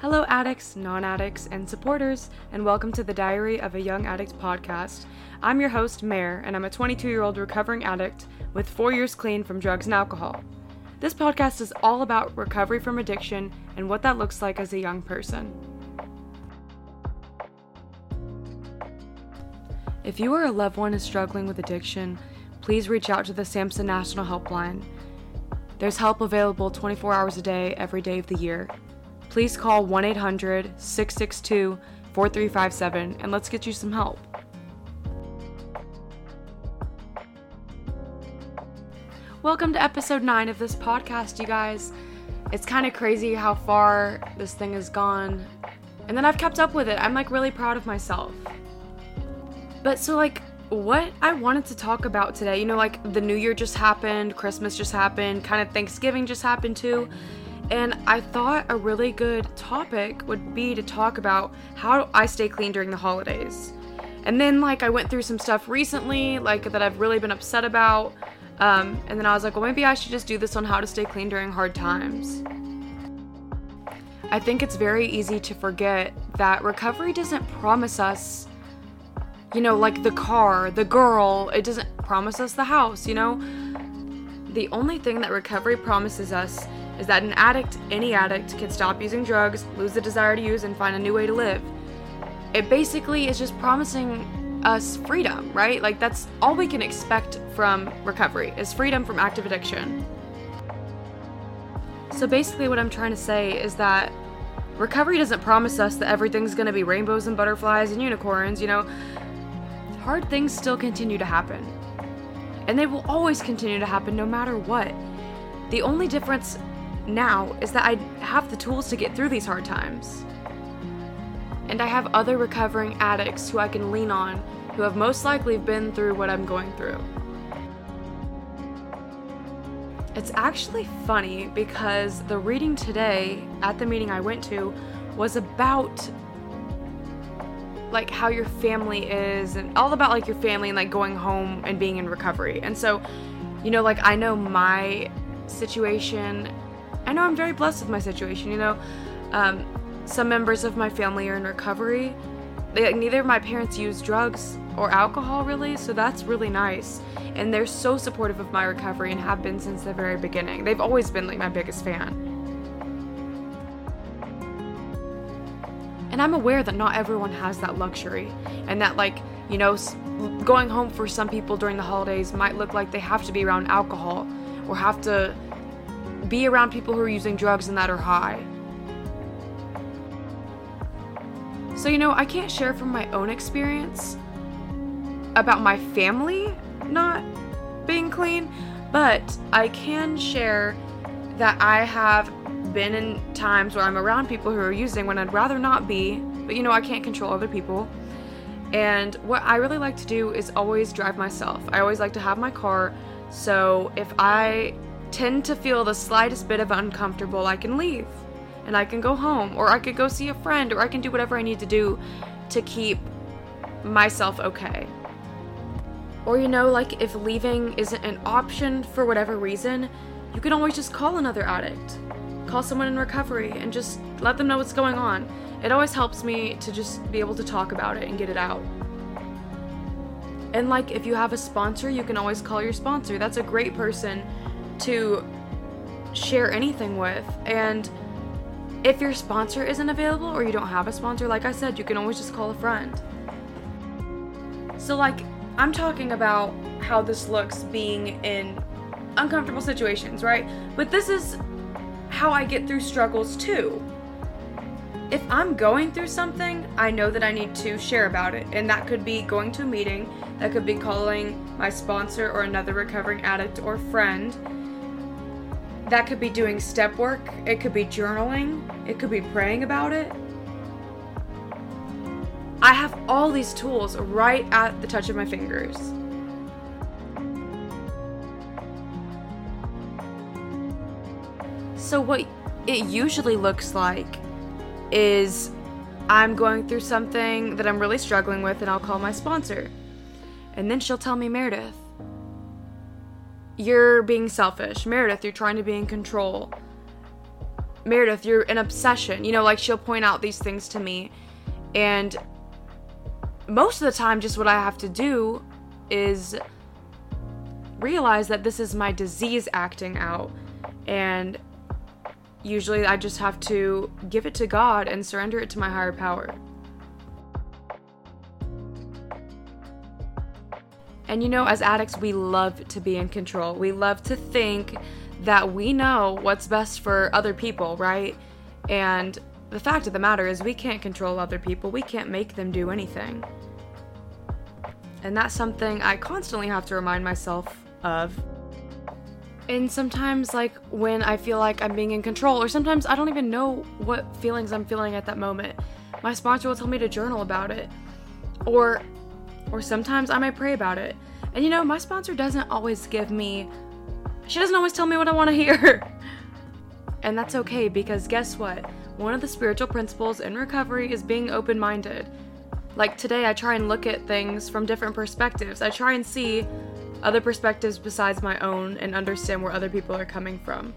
Hello, addicts, non addicts, and supporters, and welcome to the Diary of a Young Addict podcast. I'm your host, Mare, and I'm a 22 year old recovering addict with four years clean from drugs and alcohol. This podcast is all about recovery from addiction and what that looks like as a young person. If you or a loved one is struggling with addiction, please reach out to the SAMHSA National Helpline. There's help available 24 hours a day, every day of the year. Please call 1 800 662 4357 and let's get you some help. Welcome to episode 9 of this podcast, you guys. It's kind of crazy how far this thing has gone. And then I've kept up with it. I'm like really proud of myself. But so, like, what I wanted to talk about today, you know, like the new year just happened, Christmas just happened, kind of Thanksgiving just happened too. And I thought a really good topic would be to talk about how I stay clean during the holidays. And then, like, I went through some stuff recently, like, that I've really been upset about. Um, and then I was like, well, maybe I should just do this on how to stay clean during hard times. I think it's very easy to forget that recovery doesn't promise us you know, like the car, the girl, it doesn't promise us the house, you know? The only thing that recovery promises us is that an addict, any addict, can stop using drugs, lose the desire to use, and find a new way to live. It basically is just promising us freedom, right? Like, that's all we can expect from recovery is freedom from active addiction. So, basically, what I'm trying to say is that recovery doesn't promise us that everything's gonna be rainbows and butterflies and unicorns, you know? hard things still continue to happen. And they will always continue to happen no matter what. The only difference now is that I have the tools to get through these hard times. And I have other recovering addicts who I can lean on who have most likely been through what I'm going through. It's actually funny because the reading today at the meeting I went to was about like how your family is and all about like your family and like going home and being in recovery. And so, you know, like I know my situation. I know I'm very blessed with my situation, you know. Um, some members of my family are in recovery. They, like, neither of my parents use drugs or alcohol really, so that's really nice. And they're so supportive of my recovery and have been since the very beginning. They've always been like my biggest fan. And I'm aware that not everyone has that luxury, and that, like, you know, going home for some people during the holidays might look like they have to be around alcohol or have to be around people who are using drugs and that are high. So, you know, I can't share from my own experience about my family not being clean, but I can share that I have been in times where I'm around people who are using when I'd rather not be, but you know, I can't control other people. And what I really like to do is always drive myself. I always like to have my car, so if I tend to feel the slightest bit of uncomfortable, I can leave and I can go home, or I could go see a friend, or I can do whatever I need to do to keep myself okay. Or, you know, like if leaving isn't an option for whatever reason, you can always just call another addict call someone in recovery and just let them know what's going on. It always helps me to just be able to talk about it and get it out. And like if you have a sponsor, you can always call your sponsor. That's a great person to share anything with. And if your sponsor isn't available or you don't have a sponsor, like I said, you can always just call a friend. So, like, I'm talking about how this looks being in uncomfortable situations, right? But this is how I get through struggles too. If I'm going through something, I know that I need to share about it, and that could be going to a meeting, that could be calling my sponsor or another recovering addict or friend. That could be doing step work, it could be journaling, it could be praying about it. I have all these tools right at the touch of my fingers. So, what it usually looks like is I'm going through something that I'm really struggling with, and I'll call my sponsor. And then she'll tell me, Meredith, you're being selfish. Meredith, you're trying to be in control. Meredith, you're an obsession. You know, like she'll point out these things to me. And most of the time, just what I have to do is realize that this is my disease acting out. And usually I just have to give it to God and surrender it to my higher power. And you know, as addicts, we love to be in control. We love to think that we know what's best for other people, right? And the fact of the matter is, we can't control other people, we can't make them do anything. And that's something I constantly have to remind myself of. And sometimes, like, when I feel like I'm being in control, or sometimes I don't even know what feelings I'm feeling at that moment, my sponsor will tell me to journal about it. Or, or sometimes I might pray about it. And you know, my sponsor doesn't always give me she doesn't always tell me what I want to hear. and that's okay because guess what? One of the spiritual principles in recovery is being open minded. Like today, I try and look at things from different perspectives. I try and see other perspectives besides my own and understand where other people are coming from.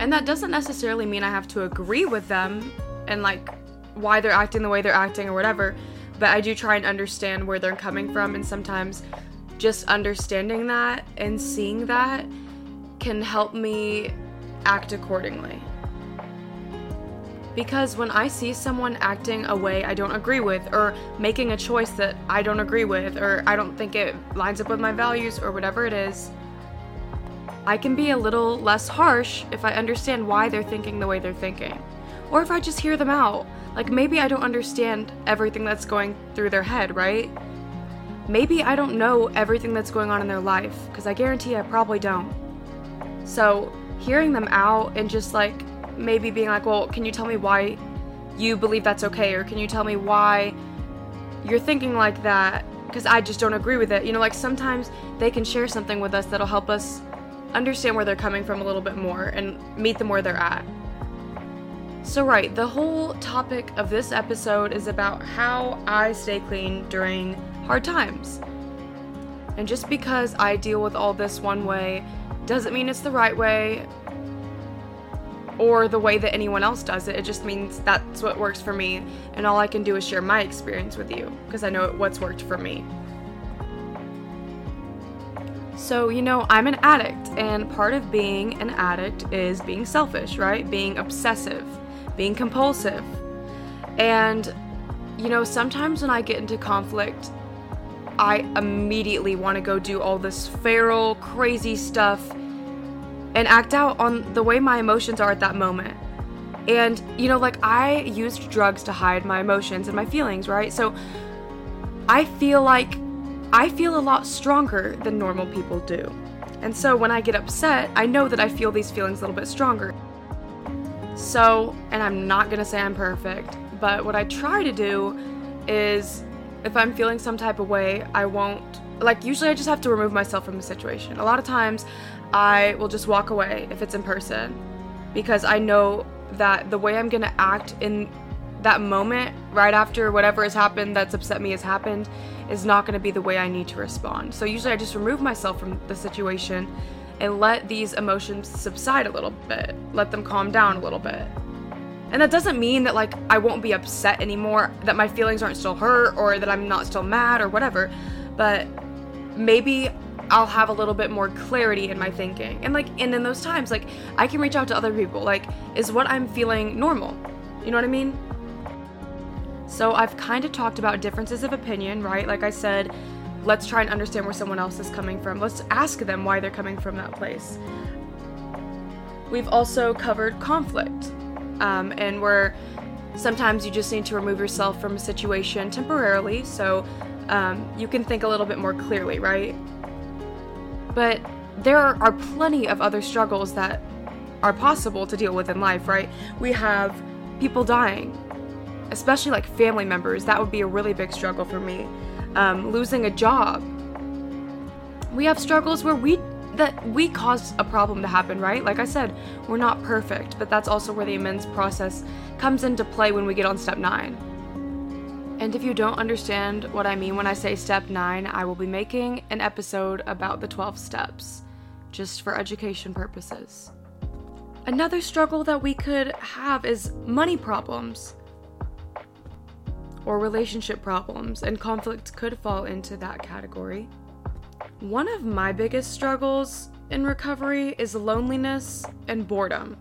And that doesn't necessarily mean I have to agree with them and like why they're acting the way they're acting or whatever, but I do try and understand where they're coming from and sometimes just understanding that and seeing that can help me act accordingly. Because when I see someone acting a way I don't agree with, or making a choice that I don't agree with, or I don't think it lines up with my values, or whatever it is, I can be a little less harsh if I understand why they're thinking the way they're thinking. Or if I just hear them out. Like maybe I don't understand everything that's going through their head, right? maybe I don't know everything that's going on in their life, because I guarantee I probably don't. So, hearing them out and just like maybe being like, well, can you tell me why you believe that's okay? Or can you tell me why you're thinking like that? Because I just don't agree with it. You know, like sometimes they can share something with us that'll help us understand where they're coming from a little bit more and meet them where they're at. So, right, the whole topic of this episode is about how I stay clean during hard times. And just because I deal with all this one way doesn't mean it's the right way or the way that anyone else does it. It just means that's what works for me, and all I can do is share my experience with you because I know what's worked for me. So, you know, I'm an addict, and part of being an addict is being selfish, right? Being obsessive, being compulsive. And, you know, sometimes when I get into conflict, I immediately want to go do all this feral, crazy stuff and act out on the way my emotions are at that moment. And, you know, like I used drugs to hide my emotions and my feelings, right? So I feel like I feel a lot stronger than normal people do. And so when I get upset, I know that I feel these feelings a little bit stronger. So, and I'm not gonna say I'm perfect, but what I try to do is if I'm feeling some type of way, I won't like usually I just have to remove myself from the situation. A lot of times I will just walk away if it's in person because I know that the way I'm to act in that moment right after whatever has happened that's upset me has happened is not going to be the way I need to respond. So usually I just remove myself from the situation and let these emotions subside a little bit, let them calm down a little bit. And that doesn't mean that like I won't be upset anymore, that my feelings aren't still hurt or that I'm not still mad or whatever, but maybe I'll have a little bit more clarity in my thinking. And like and in those times like I can reach out to other people. Like is what I'm feeling normal? You know what I mean? So I've kind of talked about differences of opinion, right? Like I said, let's try and understand where someone else is coming from. Let's ask them why they're coming from that place. We've also covered conflict um, and where sometimes you just need to remove yourself from a situation temporarily so um, you can think a little bit more clearly, right? But there are plenty of other struggles that are possible to deal with in life, right? We have people dying, especially like family members. That would be a really big struggle for me. Um, losing a job. We have struggles where we that we caused a problem to happen, right? Like I said, we're not perfect, but that's also where the amends process comes into play when we get on step 9. And if you don't understand what I mean when I say step 9, I will be making an episode about the 12 steps, just for education purposes. Another struggle that we could have is money problems or relationship problems, and conflict could fall into that category. One of my biggest struggles in recovery is loneliness and boredom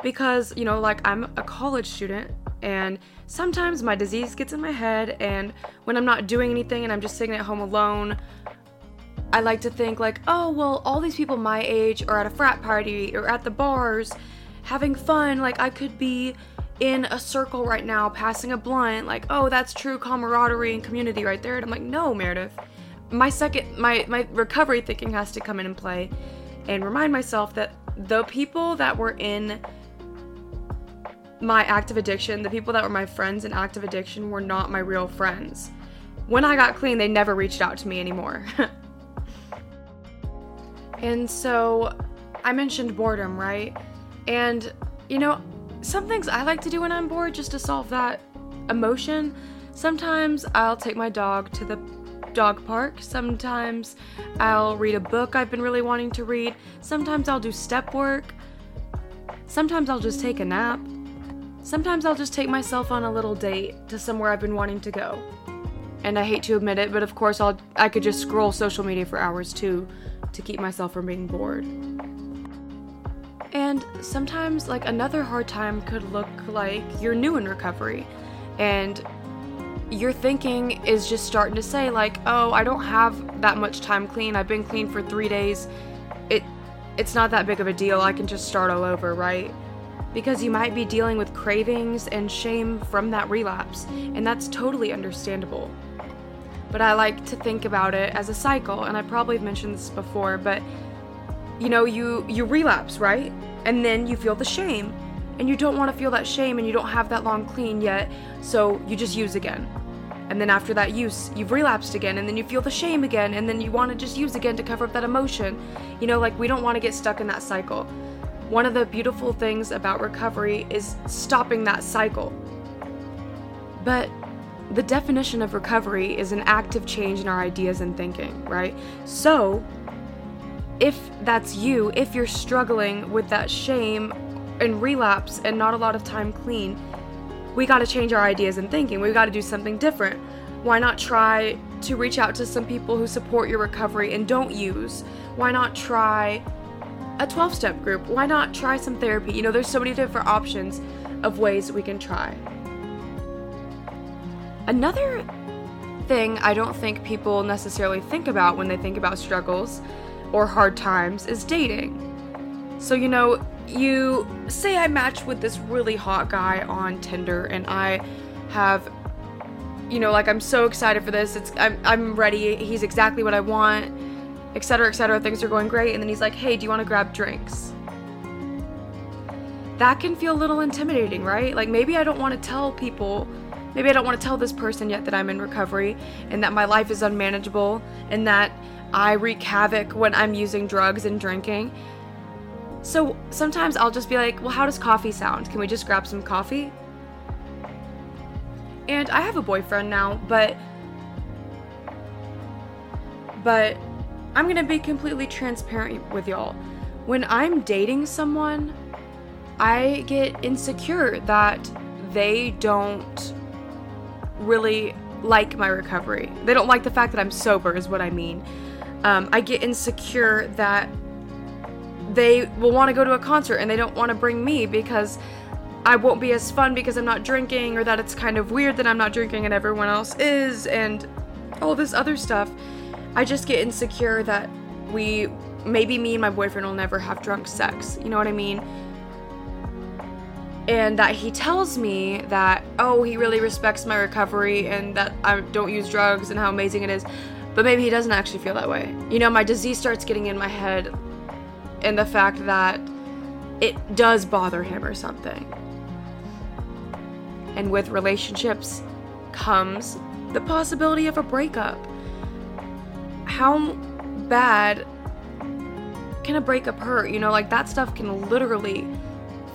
because, you know, like I'm a college student and sometimes my disease gets in my head and when I'm not doing anything and I'm just sitting at home alone, I like to think like, "Oh, well, all these people my age are at a frat party or at the bars having fun, like I could be in a circle right now passing a blunt, like, "Oh, that's true camaraderie and community right there." And I'm like, "No, Meredith. My second my my recovery thinking has to come in and play and remind myself that the people that were in my active addiction, the people that were my friends in active addiction were not my real friends. When I got clean, they never reached out to me anymore. and so I mentioned boredom, right? And you know, some things I like to do when I'm bored just to solve that emotion. Sometimes I'll take my dog to the dog park. Sometimes I'll read a book I've been really wanting to read. Sometimes I'll do step work. Sometimes I'll just take a nap. Sometimes I'll just take myself on a little date to somewhere I've been wanting to go. And I hate to admit it, but of course I'll I could just scroll social media for hours too to keep myself from being bored. And sometimes like another hard time could look like you're new in recovery and your thinking is just starting to say like, "Oh, I don't have that much time clean. I've been clean for 3 days. It it's not that big of a deal. I can just start all over, right?" because you might be dealing with cravings and shame from that relapse, and that's totally understandable. But I like to think about it as a cycle, and I probably mentioned this before, but you know, you you relapse, right? And then you feel the shame, and you don't want to feel that shame and you don't have that long clean yet, so you just use again. And then after that use, you've relapsed again, and then you feel the shame again, and then you want to just use again to cover up that emotion. You know, like we don't want to get stuck in that cycle. One of the beautiful things about recovery is stopping that cycle. But the definition of recovery is an active change in our ideas and thinking, right? So, if that's you, if you're struggling with that shame and relapse and not a lot of time clean, we got to change our ideas and thinking. We got to do something different. Why not try to reach out to some people who support your recovery and don't use? Why not try a 12 step group. Why not try some therapy? You know, there's so many different options of ways we can try. Another thing I don't think people necessarily think about when they think about struggles or hard times is dating. So, you know, you say I match with this really hot guy on Tinder and I have you know, like I'm so excited for this. It's I'm I'm ready. He's exactly what I want etc., etc. Things are going great, and then he's like, hey, do you want to grab drinks? That can feel a little intimidating, right? Like maybe I don't want to tell people, maybe I don't want to tell this person yet that I'm in recovery and that my life is unmanageable and that I wreak havoc when I'm using drugs and drinking. So sometimes I'll just be like, well, how does coffee sound? Can we just grab some coffee? And I have a boyfriend now, but but I'm gonna be completely transparent with y'all. When I'm dating someone, I get insecure that they don't really like my recovery. They don't like the fact that I'm sober, is what I mean. Um, I get insecure that they will want to go to a concert and they don't want to bring me because I won't be as fun because I'm not drinking, or that it's kind of weird that I'm not drinking and everyone else is, and all this other stuff. I just get insecure that we maybe me and my boyfriend will never have drunk sex. You know what I mean? And that he tells me that, oh, he really respects my recovery and that I don't use drugs and how amazing it is. But maybe he doesn't actually feel that way. You know, my disease starts getting in my head and the fact that it does bother him or something. And with relationships comes the possibility of a breakup how bad can a breakup hurt? You know, like that stuff can literally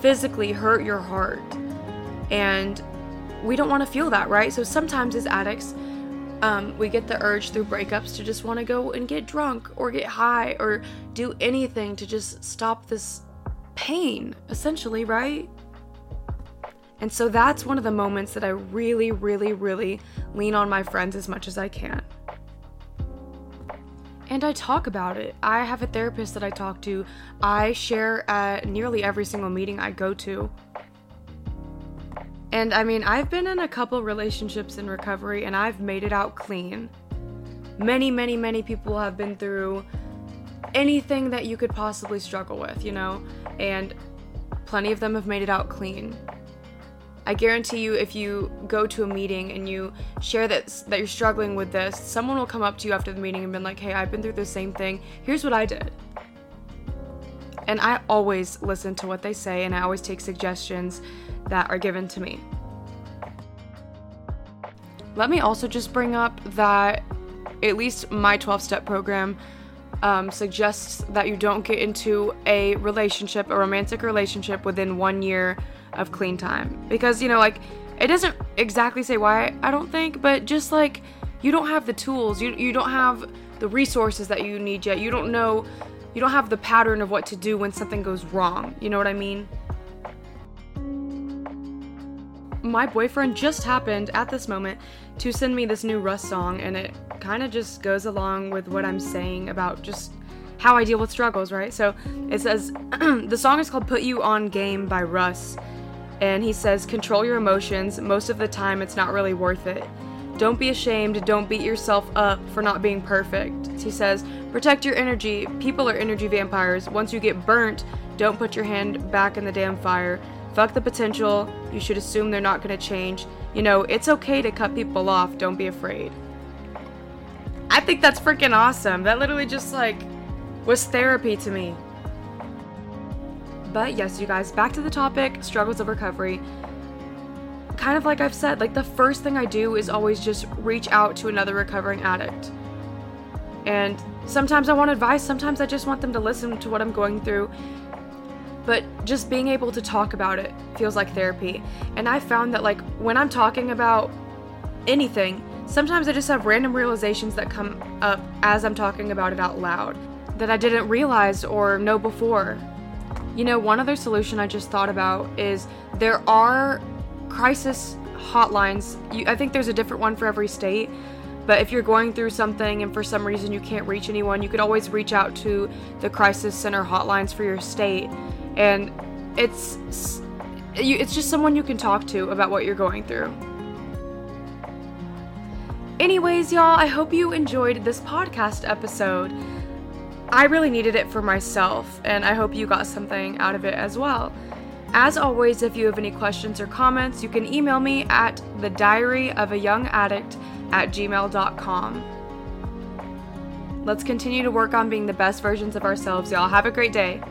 physically hurt your heart. And we don't want to feel that, right? So sometimes as addicts, um, we get the urge through breakups to just want to go and get drunk or get high or do anything to just stop this pain, essentially, right? And so that's one of the moments that I really, really, really lean on my friends as much as I can. And I talk about it. I have a therapist that I talk to. I share at nearly every single meeting I go to. And I mean, I've been in a couple relationships in recovery and I've made it out clean. Many, many, many people have been through anything that you could possibly struggle with, you know? And plenty of them have made it out clean. I guarantee you, if you go to a meeting and you share that that you're struggling with this, someone will come up to you after the meeting and be like, "Hey, I've been through the same thing. Here's what I did." And I always listen to what they say, and I always take suggestions that are given to me. Let me also just bring up that at least my 12 step program um, suggests that you don't get into a relationship, a romantic relationship, within one year of clean time. Because, you know, like, it doesn't exactly say why, I don't think, but just like, you don't have the tools, you, you don't have the resources that you need yet. You don't know, you don't have the pattern of what to do when something goes wrong. You know what I mean? My boyfriend just happened at this moment to send me this new Russ song, and it kind of just goes along with what I'm saying about just how I deal with struggles, right? So it says the song is called Put You On Game by Russ and he says, Control your emotions. Most of the time, it's not really worth it. Don't be ashamed. Don't beat yourself up for not being perfect. He says, Protect your energy. People are energy vampires. Once you get burnt, don't put your hand back in the damn fire. Fuck the potential. You should assume they're not going to change. You know, it's okay to cut people off. Don't be afraid. I think that's freaking awesome. That literally just like was therapy to me. But yes, you guys, back to the topic struggles of recovery. Kind of like I've said, like the first thing I do is always just reach out to another recovering addict. And sometimes I want advice, sometimes I just want them to listen to what I'm going through. But just being able to talk about it feels like therapy. And I found that, like, when I'm talking about anything, sometimes I just have random realizations that come up as I'm talking about it out loud that I didn't realize or know before. You know, one other solution I just thought about is there are crisis hotlines. You, I think there's a different one for every state. But if you're going through something and for some reason you can't reach anyone, you could always reach out to the crisis center hotlines for your state. And it's it's just someone you can talk to about what you're going through. Anyways, y'all, I hope you enjoyed this podcast episode. I really needed it for myself, and I hope you got something out of it as well. As always, if you have any questions or comments, you can email me at the diary of a young addict at gmail.com. Let's continue to work on being the best versions of ourselves, y'all. Have a great day.